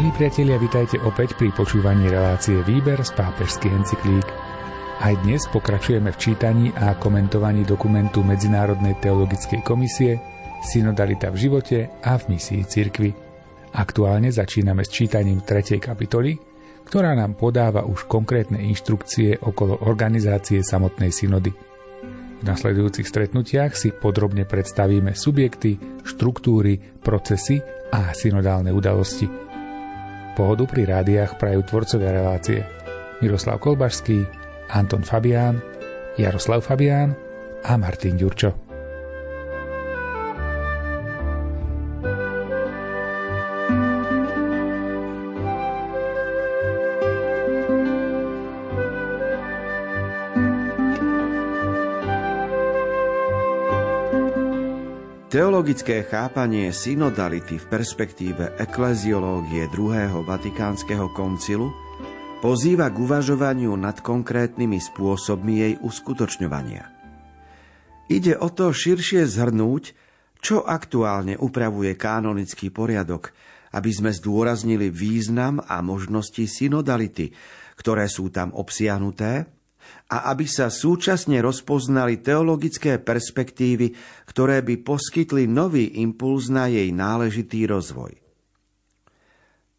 Milí priatelia, vitajte opäť pri počúvaní relácie Výber z pápežských encyklík. Aj dnes pokračujeme v čítaní a komentovaní dokumentu Medzinárodnej teologickej komisie Synodalita v živote a v misii cirkvi. Aktuálne začíname s čítaním 3. kapitoly, ktorá nám podáva už konkrétne inštrukcie okolo organizácie samotnej synody. V nasledujúcich stretnutiach si podrobne predstavíme subjekty, štruktúry, procesy a synodálne udalosti. Pohodu pri rádiách prajú tvorcovia relácie Miroslav Kolbašský, Anton Fabián, Jaroslav Fabián a Martin Ďurčo. Teologické chápanie synodality v perspektíve ekleziológie druhého Vatikánskeho koncilu pozýva k uvažovaniu nad konkrétnymi spôsobmi jej uskutočňovania. Ide o to širšie zhrnúť, čo aktuálne upravuje kanonický poriadok, aby sme zdôraznili význam a možnosti synodality, ktoré sú tam obsiahnuté a aby sa súčasne rozpoznali teologické perspektívy, ktoré by poskytli nový impuls na jej náležitý rozvoj.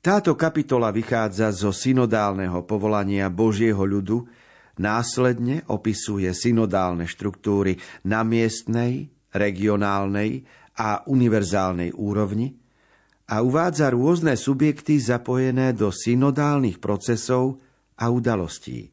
Táto kapitola vychádza zo synodálneho povolania Božieho ľudu, následne opisuje synodálne štruktúry na miestnej, regionálnej a univerzálnej úrovni a uvádza rôzne subjekty zapojené do synodálnych procesov a udalostí.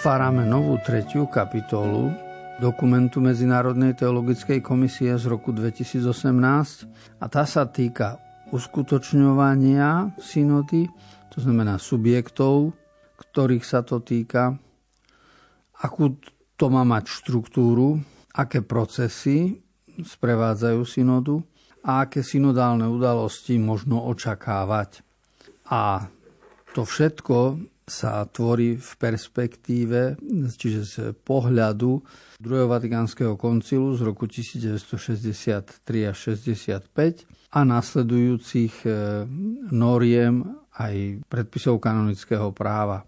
Otvárame novú tretiu kapitolu dokumentu Medzinárodnej teologickej komisie z roku 2018 a tá sa týka uskutočňovania synody, to znamená subjektov, ktorých sa to týka, akú to má mať štruktúru, aké procesy sprevádzajú synodu a aké synodálne udalosti možno očakávať. A to všetko sa tvorí v perspektíve, čiže z pohľadu druhého Vatikánskeho koncilu z roku 1963 až 65 a nasledujúcich e, noriem aj predpisov kanonického práva.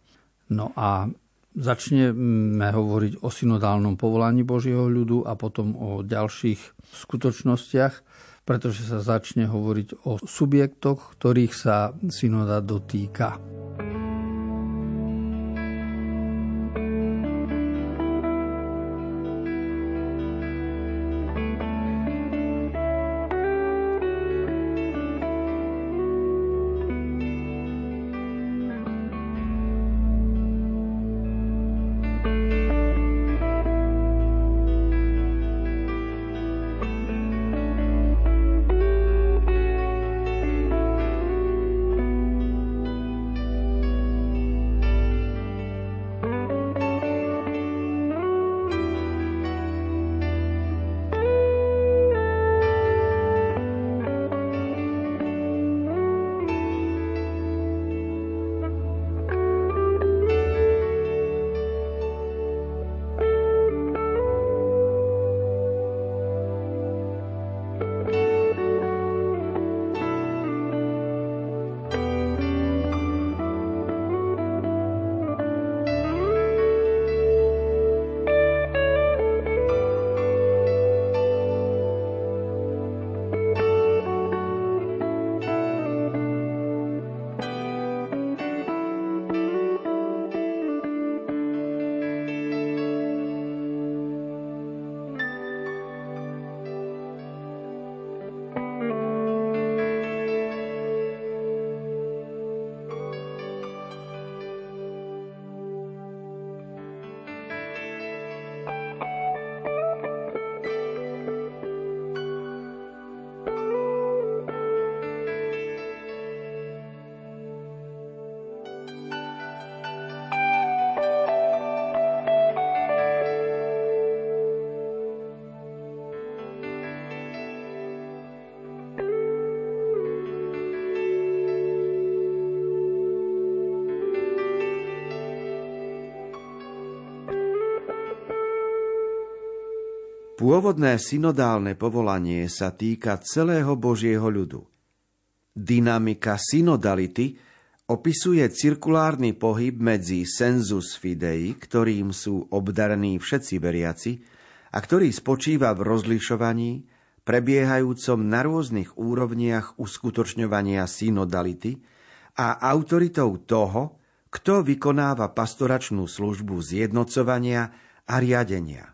No a začneme hovoriť o synodálnom povolaní Božieho ľudu a potom o ďalších skutočnostiach, pretože sa začne hovoriť o subjektoch, ktorých sa synoda dotýka. Pôvodné synodálne povolanie sa týka celého Božieho ľudu. Dynamika synodality opisuje cirkulárny pohyb medzi sensus fidei, ktorým sú obdarení všetci veriaci, a ktorý spočíva v rozlišovaní, prebiehajúcom na rôznych úrovniach uskutočňovania synodality a autoritou toho, kto vykonáva pastoračnú službu zjednocovania a riadenia.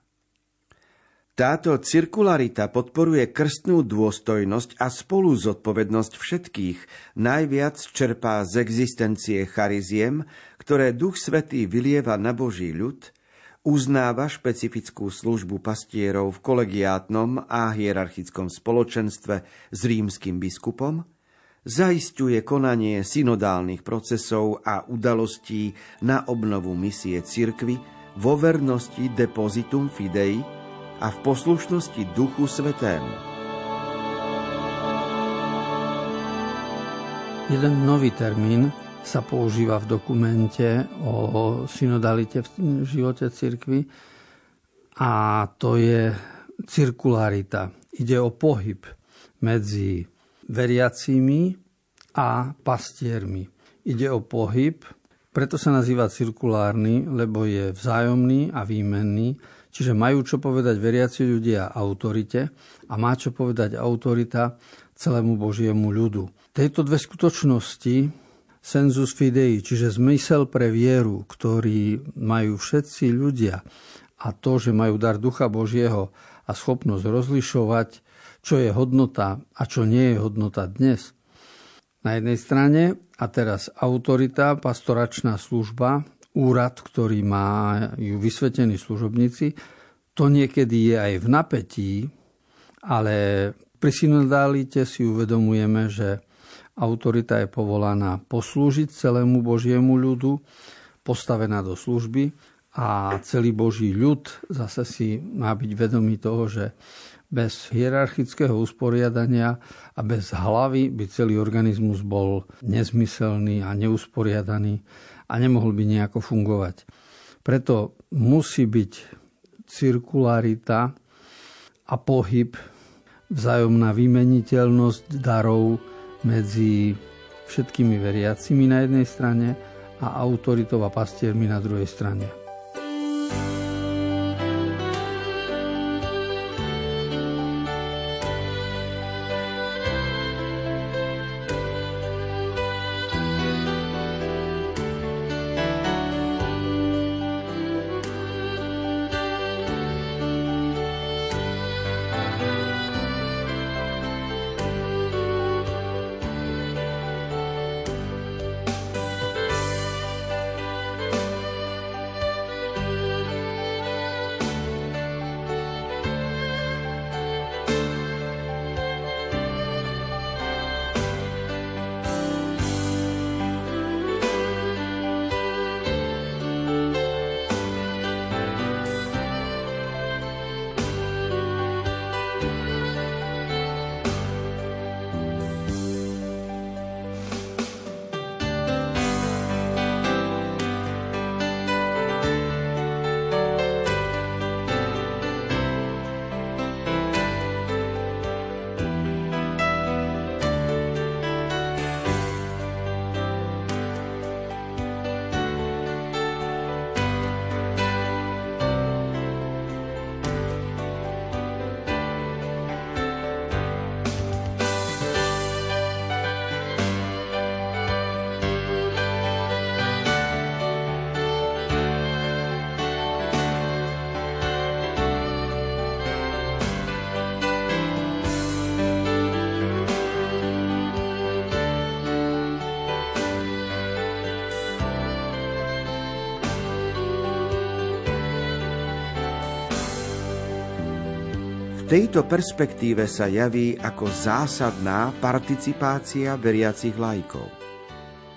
Táto cirkularita podporuje krstnú dôstojnosť a spolu zodpovednosť všetkých, najviac čerpá z existencie chariziem, ktoré Duch Svetý vylieva na Boží ľud, uznáva špecifickú službu pastierov v kolegiátnom a hierarchickom spoločenstve s rímským biskupom, zaisťuje konanie synodálnych procesov a udalostí na obnovu misie cirkvy vo vernosti depositum fidei, a v poslušnosti Duchu Svetému. Jeden nový termín sa používa v dokumente o synodalite v živote cirkvy a to je cirkularita. Ide o pohyb medzi veriacimi a pastiermi. Ide o pohyb, preto sa nazýva cirkulárny, lebo je vzájomný a výmenný Čiže majú čo povedať veriaci ľudia autorite a má čo povedať autorita celému Božiemu ľudu. Tejto dve skutočnosti sensus fidei, čiže zmysel pre vieru, ktorý majú všetci ľudia a to, že majú dar Ducha Božieho a schopnosť rozlišovať, čo je hodnota a čo nie je hodnota dnes. Na jednej strane a teraz autorita, pastoračná služba úrad, ktorý majú vysvetení služobníci. To niekedy je aj v napätí, ale pri synodálite si uvedomujeme, že autorita je povolaná poslúžiť celému Božiemu ľudu, postavená do služby a celý Boží ľud zase si má byť vedomý toho, že bez hierarchického usporiadania a bez hlavy by celý organizmus bol nezmyselný a neusporiadaný a nemohol by nejako fungovať. Preto musí byť cirkularita a pohyb, vzájomná vymeniteľnosť darov medzi všetkými veriacimi na jednej strane a autoritou a pastiermi na druhej strane. Tejto perspektíve sa javí ako zásadná participácia veriacich lajkov.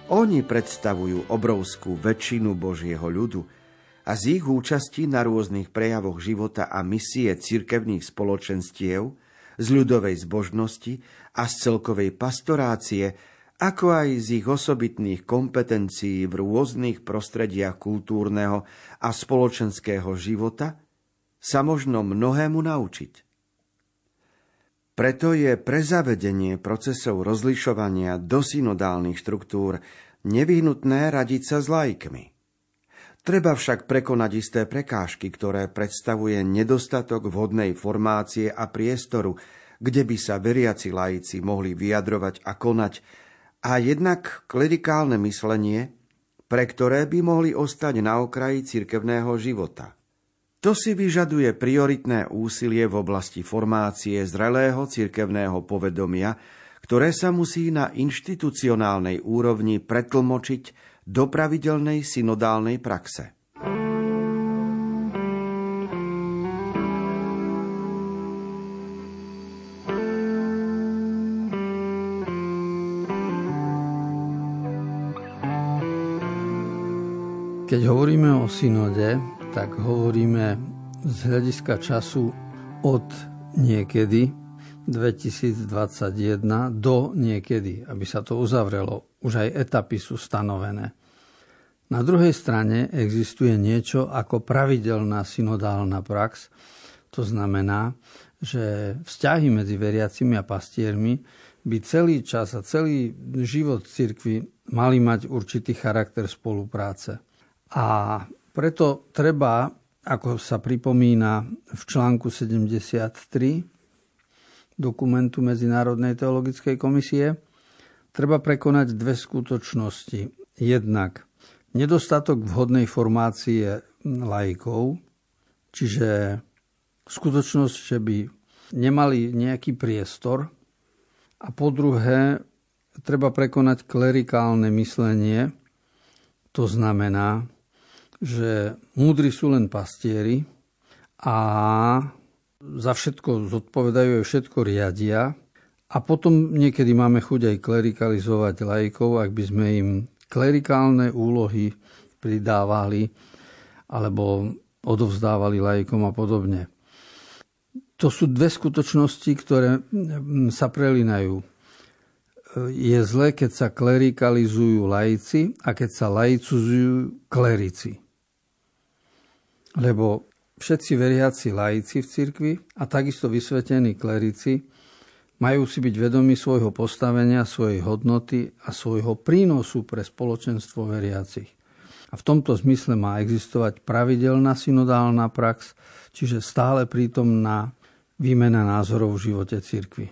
Oni predstavujú obrovskú väčšinu Božieho ľudu a z ich účasti na rôznych prejavoch života a misie cirkevných spoločenstiev, z ľudovej zbožnosti a z celkovej pastorácie, ako aj z ich osobitných kompetencií v rôznych prostrediach kultúrneho a spoločenského života – sa možno mnohému naučiť. Preto je pre zavedenie procesov rozlišovania do synodálnych štruktúr nevyhnutné radiť sa s laikmi. Treba však prekonať isté prekážky, ktoré predstavuje nedostatok vhodnej formácie a priestoru, kde by sa veriaci laici mohli vyjadrovať a konať, a jednak klerikálne myslenie, pre ktoré by mohli ostať na okraji cirkevného života. To si vyžaduje prioritné úsilie v oblasti formácie zrelého cirkevného povedomia, ktoré sa musí na inštitucionálnej úrovni pretlmočiť do pravidelnej synodálnej praxe. Keď hovoríme o synode, tak hovoríme z hľadiska času od niekedy 2021 do niekedy, aby sa to uzavrelo. Už aj etapy sú stanovené. Na druhej strane existuje niečo ako pravidelná synodálna prax. To znamená, že vzťahy medzi veriacimi a pastiermi by celý čas a celý život cirkvi mali mať určitý charakter spolupráce. A preto treba, ako sa pripomína v článku 73 dokumentu Medzinárodnej teologickej komisie, treba prekonať dve skutočnosti. Jednak nedostatok vhodnej formácie laikov, čiže skutočnosť, že by nemali nejaký priestor. A po druhé, treba prekonať klerikálne myslenie, to znamená, že múdri sú len pastieri a za všetko zodpovedajú aj všetko riadia a potom niekedy máme chuť aj klerikalizovať lajkov, ak by sme im klerikálne úlohy pridávali alebo odovzdávali lajkom a podobne. To sú dve skutočnosti, ktoré sa prelinajú je zle, keď sa klerikalizujú laici a keď sa laicuzujú klerici. Lebo všetci veriaci laici v cirkvi a takisto vysvetení klerici majú si byť vedomi svojho postavenia, svojej hodnoty a svojho prínosu pre spoločenstvo veriacich. A v tomto zmysle má existovať pravidelná synodálna prax, čiže stále prítomná výmena názorov v živote cirkvi.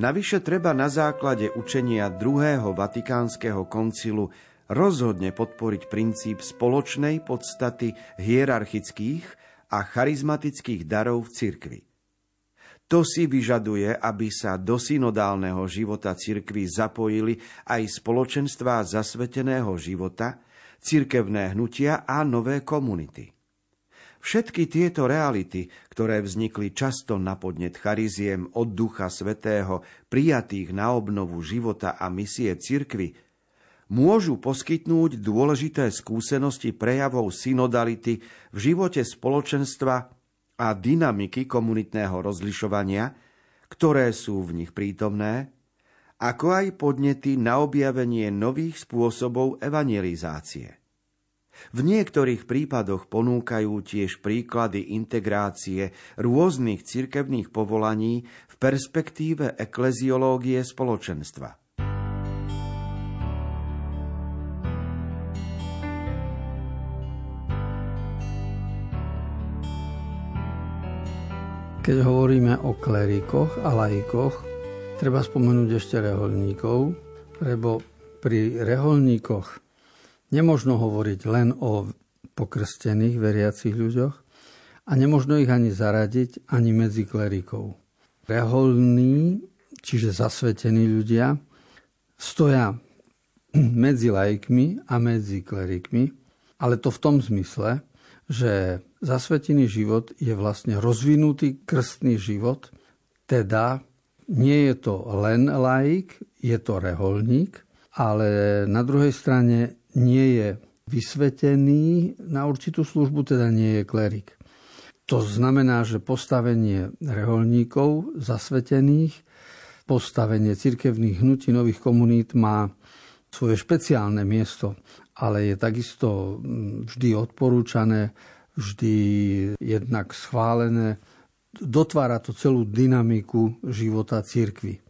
Navyše treba na základe učenia druhého Vatikánskeho koncilu rozhodne podporiť princíp spoločnej podstaty hierarchických a charizmatických darov v cirkvi. To si vyžaduje, aby sa do synodálneho života cirkvy zapojili aj spoločenstvá zasveteného života, cirkevné hnutia a nové komunity. Všetky tieto reality, ktoré vznikli často na podnet chariziem od Ducha Svetého, prijatých na obnovu života a misie cirkvy, môžu poskytnúť dôležité skúsenosti prejavov synodality v živote spoločenstva a dynamiky komunitného rozlišovania, ktoré sú v nich prítomné, ako aj podnety na objavenie nových spôsobov evangelizácie. V niektorých prípadoch ponúkajú tiež príklady integrácie rôznych cirkevných povolaní v perspektíve ekleziológie spoločenstva. Keď hovoríme o klerikoch a laikoch, treba spomenúť ešte reholníkov, lebo pri reholníkoch nemožno hovoriť len o pokrstených veriacich ľuďoch a nemožno ich ani zaradiť ani medzi klerikov. Reholní, čiže zasvetení ľudia, stoja medzi laikmi a medzi klerikmi, ale to v tom zmysle, že zasvetený život je vlastne rozvinutý krstný život, teda nie je to len laik, je to reholník, ale na druhej strane nie je vysvetený na určitú službu, teda nie je klerik. To znamená, že postavenie reholníkov zasvetených, postavenie cirkevných hnutí nových komunít má svoje špeciálne miesto ale je takisto mm, vždy odporúčané, vždy jednak schválené. Dotvára to celú dynamiku života cirkvy.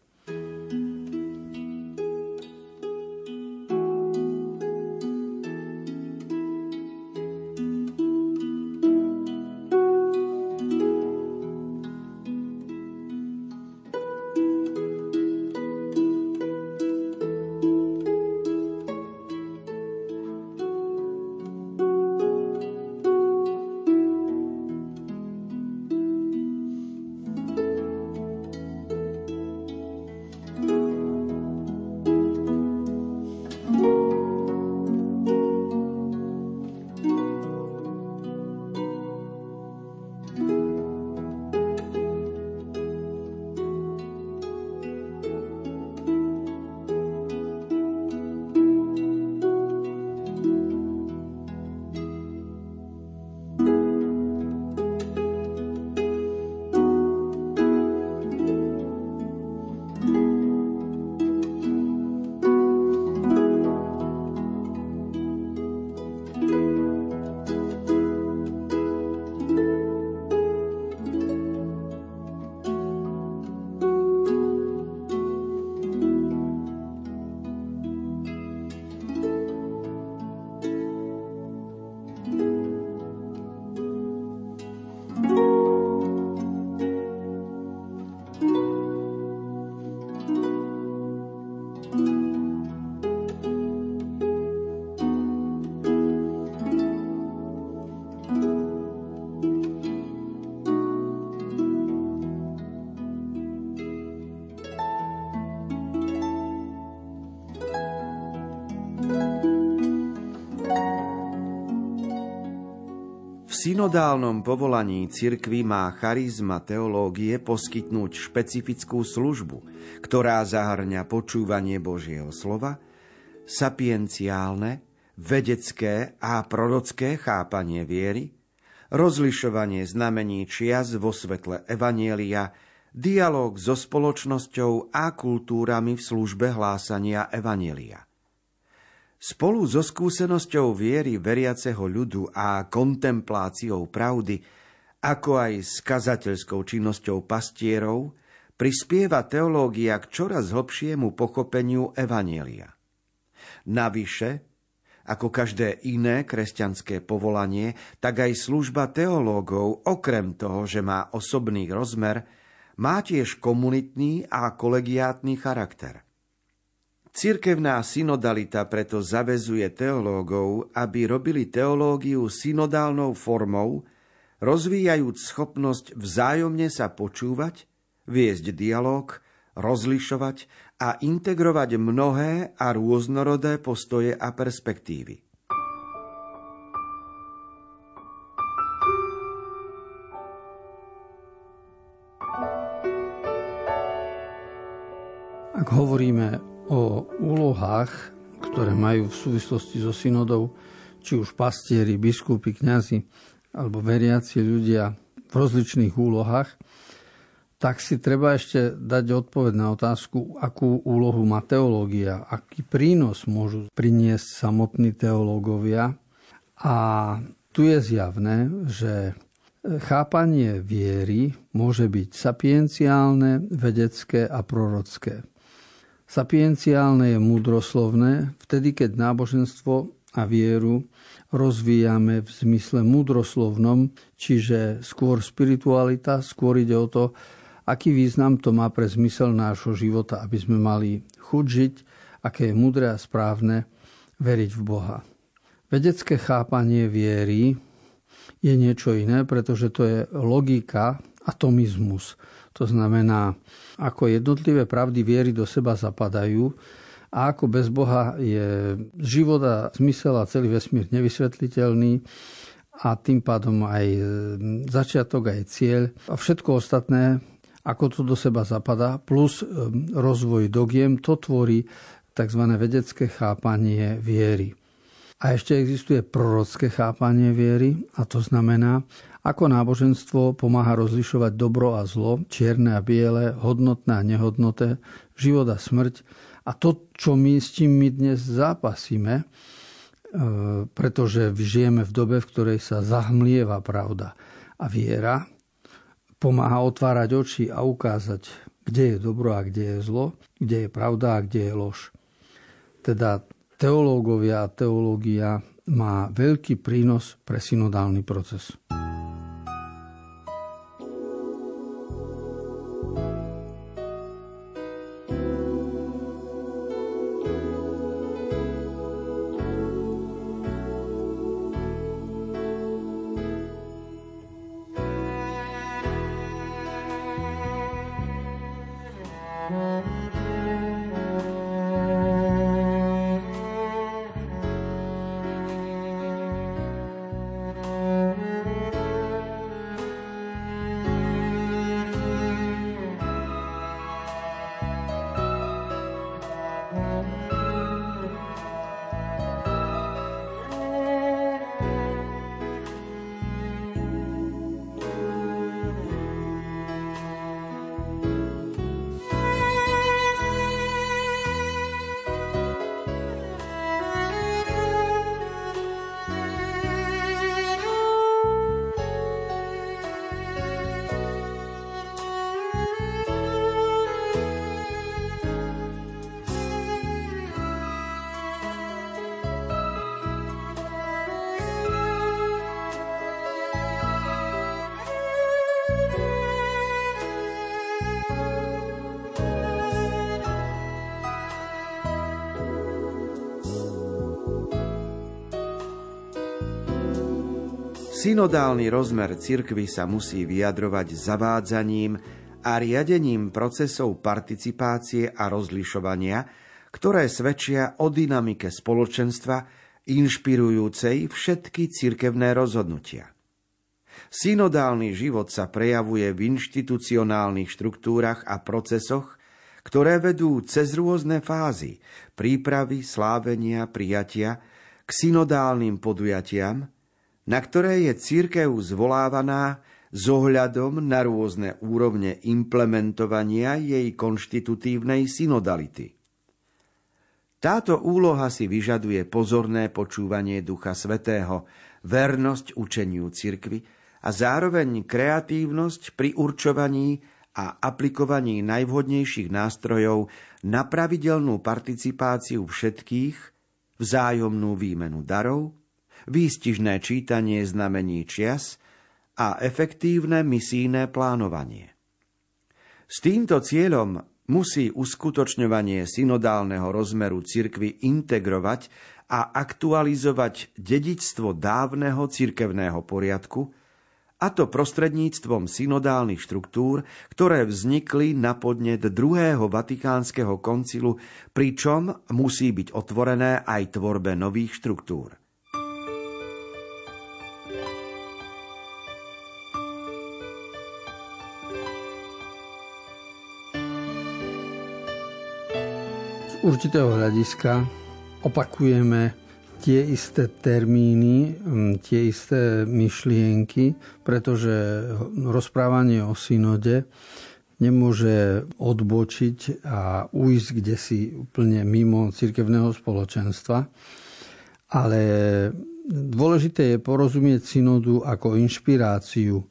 Synodálnom povolaní cirkvy má charizma teológie poskytnúť špecifickú službu, ktorá zahrňa počúvanie Božieho slova, sapienciálne, vedecké a prorocké chápanie viery, rozlišovanie znamení čias vo svetle Evanielia, dialog so spoločnosťou a kultúrami v službe hlásania Evanielia. Spolu so skúsenosťou viery veriaceho ľudu a kontempláciou pravdy, ako aj s kazateľskou činnosťou pastierov, prispieva teológia k čoraz hlbšiemu pochopeniu Evanielia. Navyše, ako každé iné kresťanské povolanie, tak aj služba teológov, okrem toho, že má osobný rozmer, má tiež komunitný a kolegiátny charakter. Cirkevná synodalita preto zavezuje teológov, aby robili teológiu synodálnou formou, rozvíjajúc schopnosť vzájomne sa počúvať, viesť dialog, rozlišovať a integrovať mnohé a rôznorodé postoje a perspektívy. Ak hovoríme o úlohách, ktoré majú v súvislosti so synodou, či už pastieri, biskupy, kňazi alebo veriaci ľudia v rozličných úlohách, tak si treba ešte dať odpoveď na otázku, akú úlohu má teológia, aký prínos môžu priniesť samotní teológovia. A tu je zjavné, že chápanie viery môže byť sapienciálne, vedecké a prorocké. Sapienciálne je múdroslovné, vtedy keď náboženstvo a vieru rozvíjame v zmysle múdroslovnom, čiže skôr spiritualita, skôr ide o to, aký význam to má pre zmysel nášho života, aby sme mali chuť žiť, aké je múdre a správne veriť v Boha. Vedecké chápanie viery je niečo iné, pretože to je logika, atomizmus. To znamená, ako jednotlivé pravdy viery do seba zapadajú a ako bez Boha je život a zmysel a celý vesmír nevysvetliteľný a tým pádom aj začiatok, aj cieľ a všetko ostatné, ako to do seba zapadá, plus rozvoj dogiem, to tvorí tzv. vedecké chápanie viery. A ešte existuje prorocké chápanie viery a to znamená, ako náboženstvo pomáha rozlišovať dobro a zlo, čierne a biele, hodnotné a nehodnoté, život a smrť. A to, čo my s tým my dnes zápasíme, e, pretože žijeme v dobe, v ktorej sa zahmlieva pravda a viera, pomáha otvárať oči a ukázať, kde je dobro a kde je zlo, kde je pravda a kde je lož. Teda teológovia a teológia má veľký prínos pre synodálny proces. Synodálny rozmer cirkvy sa musí vyjadrovať zavádzaním a riadením procesov participácie a rozlišovania, ktoré svedčia o dynamike spoločenstva, inšpirujúcej všetky cirkevné rozhodnutia. Synodálny život sa prejavuje v inštitucionálnych štruktúrach a procesoch, ktoré vedú cez rôzne fázy prípravy, slávenia, prijatia k synodálnym podujatiam, na ktoré je církev zvolávaná s ohľadom na rôzne úrovne implementovania jej konštitutívnej synodality. Táto úloha si vyžaduje pozorné počúvanie Ducha Svetého, vernosť učeniu cirkvy a zároveň kreatívnosť pri určovaní a aplikovaní najvhodnejších nástrojov na pravidelnú participáciu všetkých, vzájomnú výmenu darov výstižné čítanie znamení čias a efektívne misijné plánovanie. S týmto cieľom musí uskutočňovanie synodálneho rozmeru cirkvy integrovať a aktualizovať dedičstvo dávneho cirkevného poriadku, a to prostredníctvom synodálnych štruktúr, ktoré vznikli na podnet druhého Vatikánskeho koncilu, pričom musí byť otvorené aj tvorbe nových štruktúr. Určitého hľadiska opakujeme tie isté termíny, tie isté myšlienky, pretože rozprávanie o synode nemôže odbočiť a ujsť kde si úplne mimo cirkevného spoločenstva. Ale dôležité je porozumieť synodu ako inšpiráciu,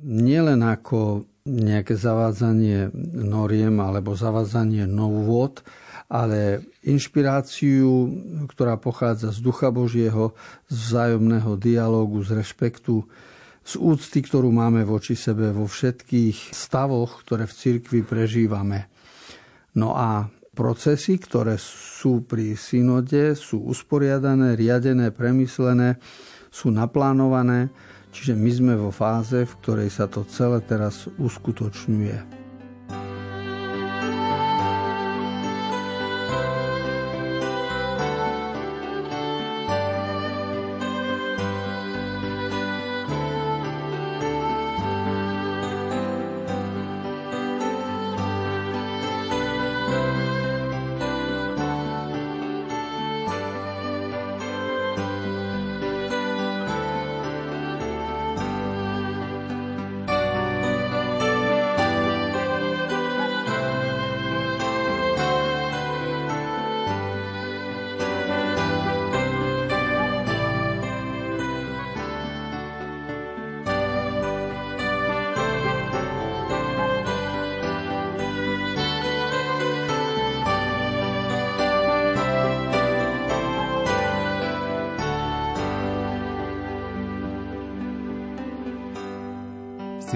nielen ako nejaké zavádzanie noriem alebo zavádzanie novôd, ale inšpiráciu, ktorá pochádza z Ducha Božieho, z vzájomného dialógu, z rešpektu, z úcty, ktorú máme voči sebe vo všetkých stavoch, ktoré v cirkvi prežívame. No a procesy, ktoré sú pri synode, sú usporiadané, riadené, premyslené, sú naplánované, čiže my sme vo fáze, v ktorej sa to celé teraz uskutočňuje.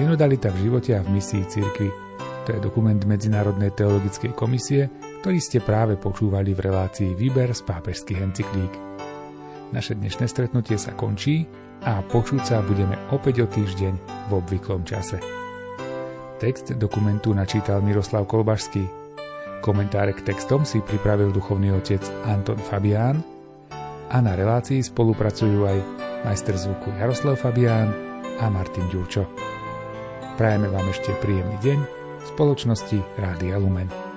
Synodalita v živote a v misii cirkvi. To je dokument Medzinárodnej teologickej komisie, ktorý ste práve počúvali v relácii Výber z pápežských encyklík. Naše dnešné stretnutie sa končí a počuť sa budeme opäť o týždeň v obvyklom čase. Text dokumentu načítal Miroslav Kolbašský. Komentáre k textom si pripravil duchovný otec Anton Fabián a na relácii spolupracujú aj majster zvuku Jaroslav Fabián a Martin Ďurčo. Prajeme vám ešte príjemný deň v spoločnosti Rádia Lumen.